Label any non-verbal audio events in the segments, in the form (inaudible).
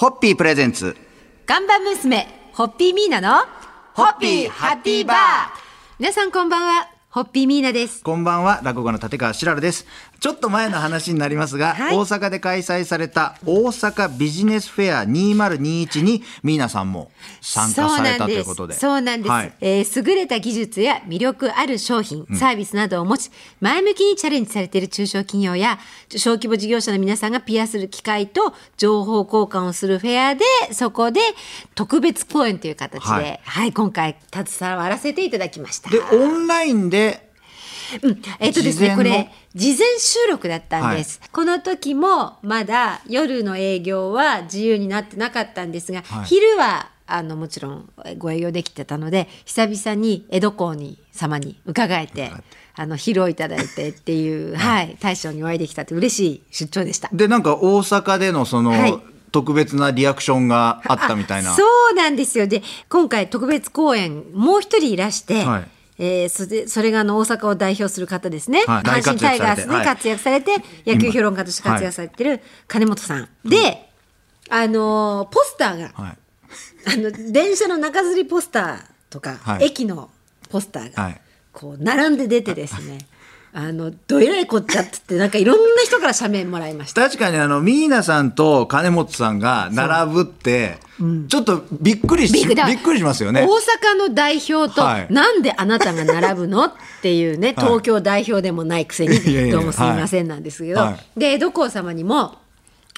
ホッピープレゼンツ。看板娘、ホッピーミーナの、ホッピーハッピーバー皆さんこんばんは、ホッピーミーナです。こんばんは、落語家の立川しらるです。ちょっと前の話になりますが、はい大阪で開催された大阪ビジネスフェア2021にミーナさんも参加されたということで。そうなんです。はいえー優れた技術や魅力ある商品、サービスなどを持ち、前向きにチャレンジされている中小企業や小規模事業者の皆さんが PR する機会と情報交換をするフェアで、そこで特別講演という形で、ははいい、今回携わらせていただきました。で、オンラインで、えっとですね、これ事前収録だったんです、この時もまだ夜の営業は自由になってなかったんですが、はい。昼はあのもちろんご営業できてたので久々に江戸公に様に伺えてあの披露いただいてっていう、はい、大将にお会いできたって嬉しい出張でした。で、なんか大阪でのその、はい。特別なリアクションがあったみたいな。そうなんですよ。で今回特別公演もう一人いらして、はいえーそれそれがあの大阪を代表する方ですね、はい。阪神タイガースで大活躍されて、野球評論家として活躍されてる金本さん、で、あのーポスターが、はい。あの電車の中吊りポスターとか、はい。駅のポスターが、はい。こう並んで出てですねあのどえらいこっちゃってなんかいろんな人から写メもらいました。確かにあの、ミーナさんと金本さんが並ぶって、ちょっとびっくりし、びっだくりしますよね。大阪の代表と、はい。なんであなたが並ぶのっていうね、(laughs) はい。東京代表でもないくせに、どうもすみませんなんですけど、はい。はいで江戸公様にも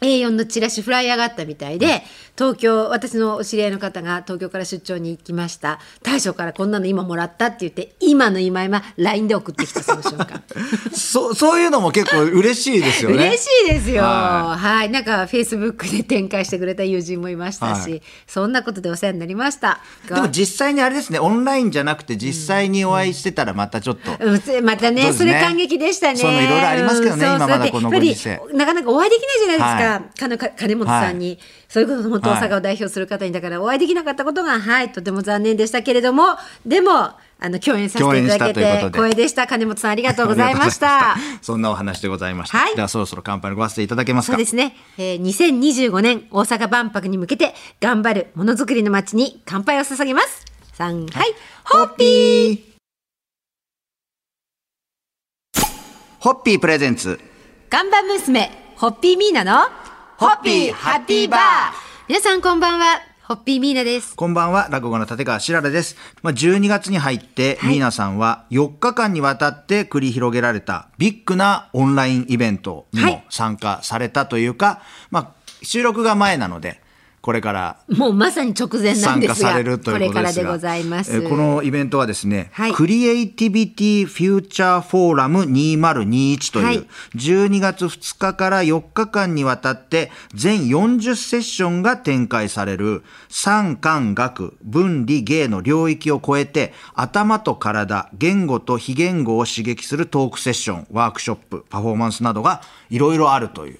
A4 のチラシフライヤーがあったみたいで東京私のお知り合いの方が東京から出張に行きました大将からこんなの今もらったって言って今の今今 LINE で送ってきたその瞬間 (laughs) そそういうのも結構嬉しいですよね。嬉しいですよ。ははい、なんかフェイスブックで展開してくれた友人もいましたし、はいそんなことでお世話になりました。でも実際にあれですね、オンラインじゃなくて実際にお会いしてたらまたちょっと。うんまたねねそれ感激でしたね。そういうのいろいろありますけどねうん今まだこのご時世なかなかお会いできないじゃないですか。はかのか金本さんに、そういうこと本当大阪を代表する方にだからお会いできなかったことがはいとても残念でしたけれども、でもあの共演させていただけて光栄でした。金本さんありがとうございました。ましたそんなお話でございました。はいではそろそろ乾杯のごわせていただけますか。そうですね、えー、2025年大阪万博に向けて頑張るものづくりの街に乾杯を捧げます。さんはい、ホッピーー。ホッピープレゼンツ。看板娘、ホッピーミーナの、ホッピーハッピーバー皆さんこんばんは、ホッピーミーナです。こんばんは、落語家の立川しららです。まあ、12月に入って、ミーナさんは4日間にわたって繰り広げられたビッグなオンラインイベントにもはい参加されたというか、まあ、収録が前なので、これからもうまさに直前なん参ですが、加されるということですが。これからでございます。えーこのイベントはですね、はい。クリエイティビティフューチャーフォーラム2021という、はい。12月2日から4日間にわたって全40セッションが展開される産官学分理芸の領域を超えて頭と体言語と非言語を刺激するトークセッションワークショップパフォーマンスなどがいろいろあるという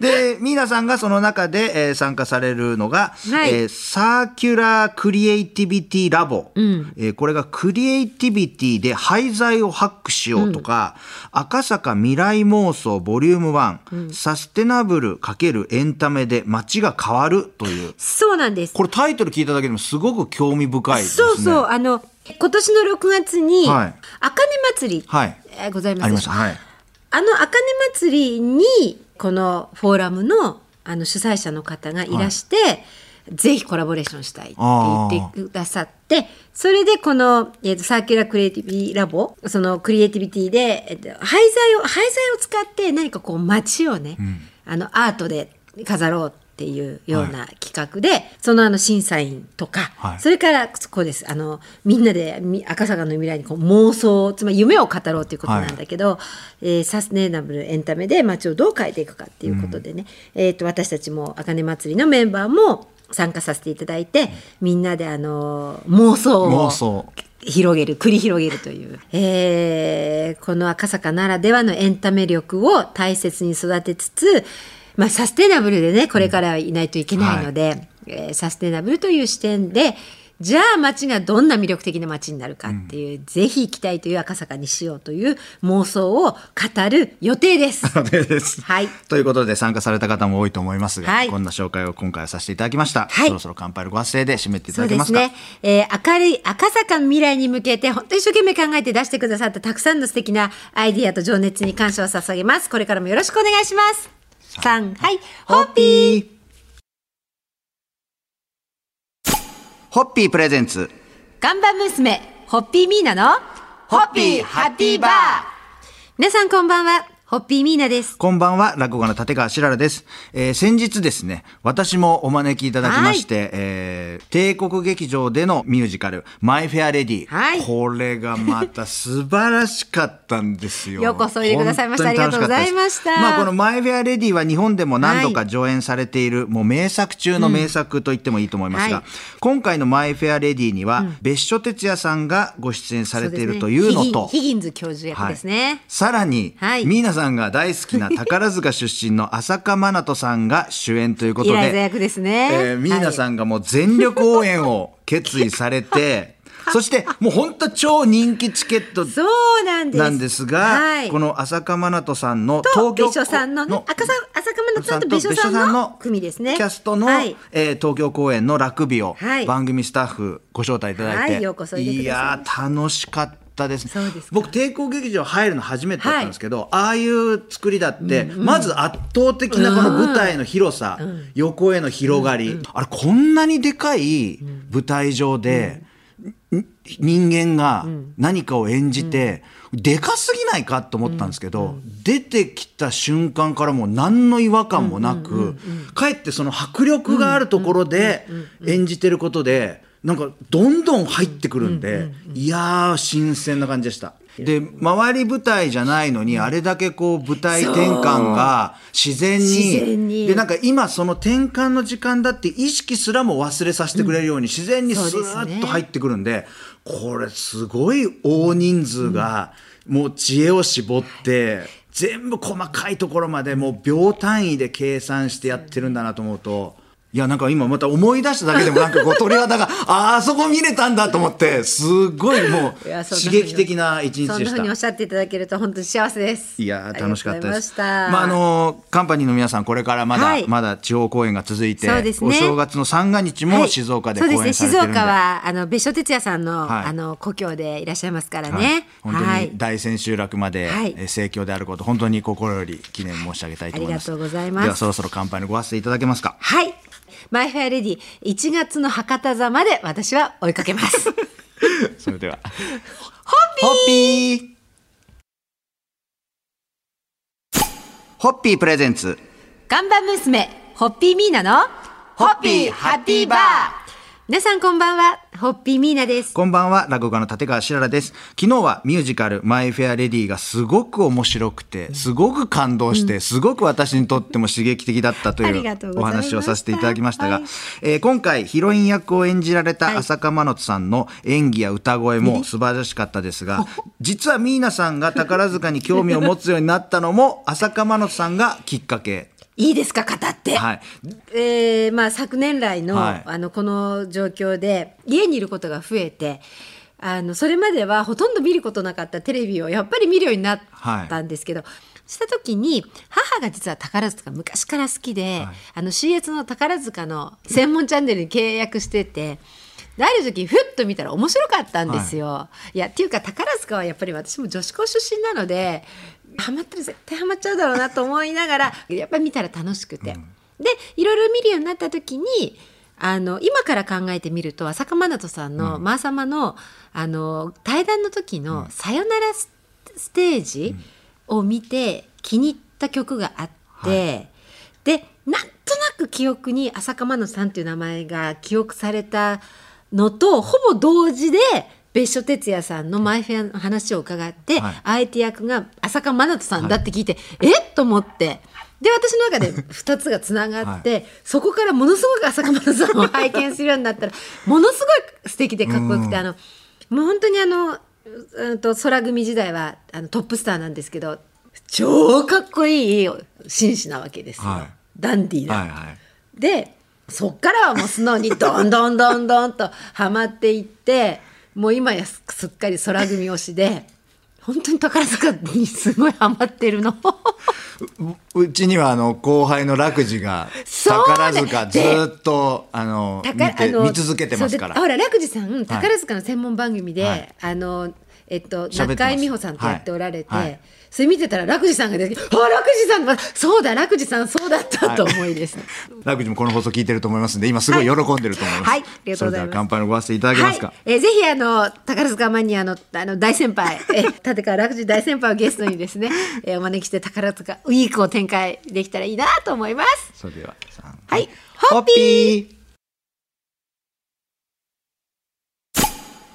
で、ミーナさんがその中で、えー参加されるのが、はい。えーサーキュラークリエイティビティラボ、えーこれがクリエイティビティで廃材をハックしようとか、赤坂未来妄想ボリューム1、サステナブル×エンタメで街が変わるという、そうなんです。これタイトル聞いただけでもすごく興味深いですね。そうそう、あの、今年の6月に、はい。あかね祭り、はい。えーございます。ありまし。た。ょはい。あのあかね祭りにこのフォーラムのあの主催者の方がいらして、ぜひコラボレーションしたいって言ってくださってそれでこの、えー、とサーキュラークリエイティビティラボそのクリエイティビティで、えーと廃材を廃材を使って何かこう街をね、あのアートで飾ろうっていうような企画で、そのあの審査員とか、はい。それからこうです。あのみんなでみ赤坂の未来にこう妄想つまり夢を語ろうということなんだけど、えーサステナブルエンタメで街をどう変えていくかっていうことでね、えー、と私たちもあかね祭りのメンバーも参加させていただいてみんなであの妄想を妄想。広げる繰り広げるという、えーこの赤坂ならではのエンタメ力を大切に育てつつ、まあ、サステナブルでねこれからはいないといけないので、えーサステナブルという視点でじゃあ街がどんな魅力的な街になるかっていう、ぜひ行きたいという赤坂にしようという妄想を語る予定です。(laughs) です。はい。ということで参加された方も多いと思いますが、はい。こんな紹介を今回はさせていただきました。はい。そろそろ乾杯のご発声で締めていたそうだけますか。ですね、えー明るい赤坂の未来に向けて本当に一生懸命考えて出してくださったたくさんの素敵なアイディアと情熱に感謝を捧げます。これからもよろしくお願いします3はい。ホッピー。ーホッピープレゼンツ。看板娘ホッピーミーナのホッピーハッピーバー。皆さんこんばんはホッピーミーナです。こんばんは、落語家の立川しららです。えー先日ですね、私もお招きいただきまして、えー帝国劇場でのミュージカル、マイ・フェア・レディ。はい。これがまた素晴らしかったんですよ。ようこそおいでくださいました。ありがとうございました。まあ、このマイ・フェア・レディは日本でも何度か上演されている、もう名作中の名作と言ってもいいと思いますが、はい。今回のマイ・フェア・レディには、別所哲也さんがご出演されているというのと、ヒギンヒギンズ教授役ですね、はい。さらに、はい。ミーナさんが大好きな宝塚出身の浅香真奈さんが主演ということイライ役ですね、えーミーナさんがもう全力応援を決意されて、(laughs) そしてもう本当超人気チケットなんです。が、はい。この浅香真奈さんのと東京別所さんのね赤さ浅香真奈さんと別所さんの組ですね。キャストの、はい。えー東京公演の楽日をはい。番組スタッフご招待いただいて、はいようこそおいやー楽しかったですそうですか。僕帝国劇場入るの初めてだったんですけど、ああいう作りだって、まず圧倒的なこの舞台の広さ、横への広がり、あれこんなにでかい舞台上で、ん。人間が何かを演じて、でかすぎないかと思ったんですけど、出てきた瞬間からもう何の違和感もなく、かえってその迫力があるところで演じてることで、なんかどんどん入ってくるんで、いやー新鮮な感じでした。で周り舞台じゃないのに、あれだけこう舞台転換が自然に自然に。でなんか今その転換の時間だって意識すらも忘れさせてくれるように自然にスーッと入ってくるんでこれすごい大人数がもう知恵を絞って全部細かいところまでもう秒単位で計算してやってるんだなと思うと。いやなんか今また思い出しただけでもなんかこう鳥肌が (laughs) あーあそこ見れたんだと思ってすごいもう刺激的な一日そんでした。なふうにおっしゃっていただけると本当に幸せです。いやー楽しかったです。まああのカンパニーの皆さんこれからまだ、はい。まだ地方公演が続いて、そうですね。お正月の三が日も静岡で公そうですね。演されてるんで、静岡はあの別所哲也さんの、はい。あの故郷でいらっしゃいますからはい。ね。本当に大千秋楽まで、盛況であること本当に心より記念申し上げたいと思います。ありがとうございます。ではそろそろ乾杯のご発声いただけますか。はい。マイフェアレディ1月の博多座まで私は追いかけます。(laughs) それでは。ホッピー！ホッピー！プレゼンツ。看板娘ホッピーミーナのホッピーハッピーバー皆さんこんばんはホッピーミーナです。こんばんは、落語家の立川しららです。昨日はミュージカル、マイ・フェア・レディがすごく面白くて、すごく感動して、すごく私にとっても刺激的だったとあいうおりがとうございました話をさせていただきましたが、はいえー今回ヒロイン役を演じられたはい浅香真奈さんの演技や歌声も素晴らしかったですが、実はミーナさんが宝塚に興味を持つようになったのも、浅香真奈さんがきっかけ。いいですか語って。はい。えーまあ、昨年来の,、はいあのこの状況で家にいることが増えてあのそれまではほとんど見ることなかったテレビをやっぱり見るようになったんですけど、した時に母が実は宝塚昔から好きで、あの CS の宝塚の専門チャンネルに契約してて。である時ふっと見たら面白かったんですよ。い、やっていうか宝塚はやっぱり私も女子校出身なのでハマったら絶対ハマっちゃうだろうなと思いながらやっぱり見たら楽しくて、でいろいろ見るようになった時にあの今から考えてみると浅香真奈さんの「マー様の」あの対談の時の「さよならスステージ」を見て気に入った曲があって、でなんとなく記憶に浅香真奈さんっていう名前が記憶されたのとほぼ同時で別所哲也さんのマイフェアの話を伺って、はい。相手役が浅香真奈さんだって聞いて、え？っと思って。で私の中で2つがつながって、そこからものすごく浅香真奈さんを拝見するようになったら (laughs) ものすごい素敵でかっこよくて、あのもう本当にあのうんと空組時代はあのトップスターなんですけど超かっこいい紳士なわけですよ、はい。ダンディーな。はいはい。でそっからはもう素直にどんどんどんどんとハマっていってもう今やすすっかり空組推しで本当に宝塚にすごいハマってるの。うちにはあの後輩の楽寺が宝ね塚ずっとあの見て見続けてますから。ほら楽寺さん宝塚の専門番組で、はい。あのえっと中井美穂さんとやっておられて、はい。はい。それ見てたら楽寺さんが出てきて「あ楽寺さんだそうだ楽寺さんそうだった」と思いです、(laughs) 楽寺もこの放送聞いてると思いますんで今すごい喜んでると思います、はいはいありがとうございます。それでは乾杯のご発声いただけますか、はい、えーぜひあの宝塚マニアのあの大先輩、(laughs) えー立川楽寺大先輩をゲストにですね、えーお招きして宝塚ウィークを展開できたらいいなと思います。それでは三はい、ホッピー。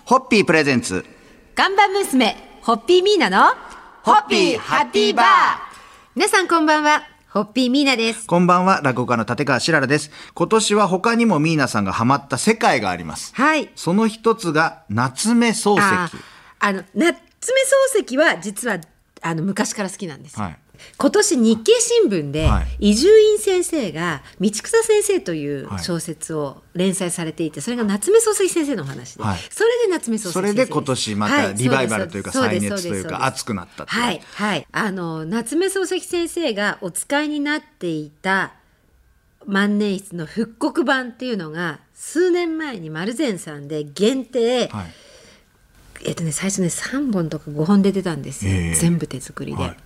ホッピープレゼンツ看板娘ホッピーミーナのホッピーハッピーバー。皆さんこんばんはホッピーミーナです。こんばんは落語家の立川しららです。今年は他にもミーナさんがハマった世界があります。はい。その一つが夏目漱石。ああの夏目漱石は実はあの昔から好きなんですよ、はい今年日経新聞では伊集院先生が「道草先生」というはい。小説を連載されていてそれが夏目漱石先生のお話で、はい。それで夏目漱石先生それで今年またリバイバルというか再熱というか熱くなったはいはい。あの夏目漱石先生がお使いになっていた万年筆の復刻版っていうのが数年前に丸善さんで限定、はい。えっとね最初ね3本とか5本で出たんですよ、ええ。全部手作りで。はい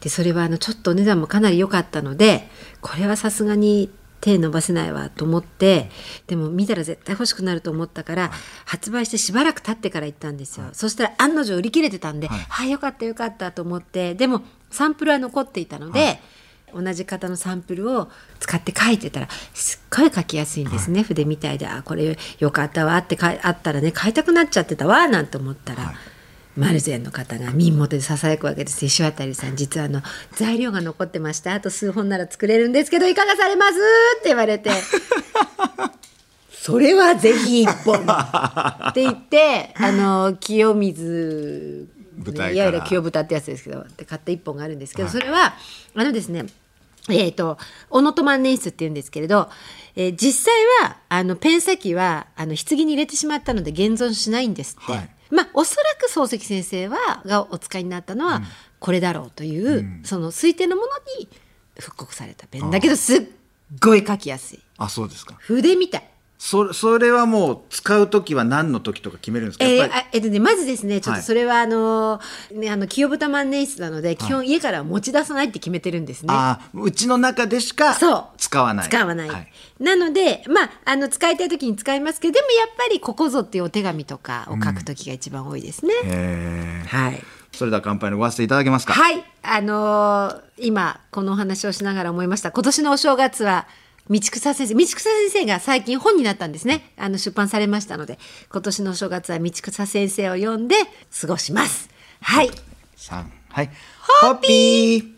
でそれはあのちょっとお値段もかなり良かったのでこれはさすがに手伸ばせないわと思ってでも見たら絶対欲しくなると思ったから、発売してしばらく経ってから行ったんですよ、そしたら案の定売り切れてたんで、はい。ああよかったよかったと思ってでもサンプルは残っていたので、同じ型のサンプルを使って書いてたらすっごい書きやすいんですね、筆みたいであこれよかったわってかあったらね買いたくなっちゃってたわなんて思ったら、マルゼンの方が民元でささやくわけです石渡さん実はあの材料が残ってましたあと数本なら作れるんですけどいかがされます？って言われて。(laughs) それはぜひ一本。って言ってあの清水いわゆる清豚ってやつですけどで買った一本があるんですけど、はい。それはあのですねえー、と小野と万年筆っていうんですけれど、えー実際はあのペン先はあの棺に入れてしまったので現存しないんですって、はいまあおそらく漱石先生はがお使いになったのはこれだろうという、その推定のものに復刻されたペンだけどすっごい書きやすい。あそうですか。筆みたい。そそれはもう使う時は何の時とか決めるんですか？えーえっとね、まずですねちょっはいとそれはあのーね、あの清豚万年筆なので基本家からは持ち出さないって決めてるんですね。あーうちの中でしかそう。使わない。使わない、はい。なのでまああの使いたい時に使いますけどでもやっぱりここぞっていうお手紙とかを書く時が一番多いですね。へー。はい。それでは乾杯のごわせていただけますか？はい。あのー今このお話をしながら思いました。今年のお正月は道草先生道草先生が最近本になったんですね。あの出版されましたので今年のお正月は道草先生を読んで過ごします。はい。三はい。ホッピー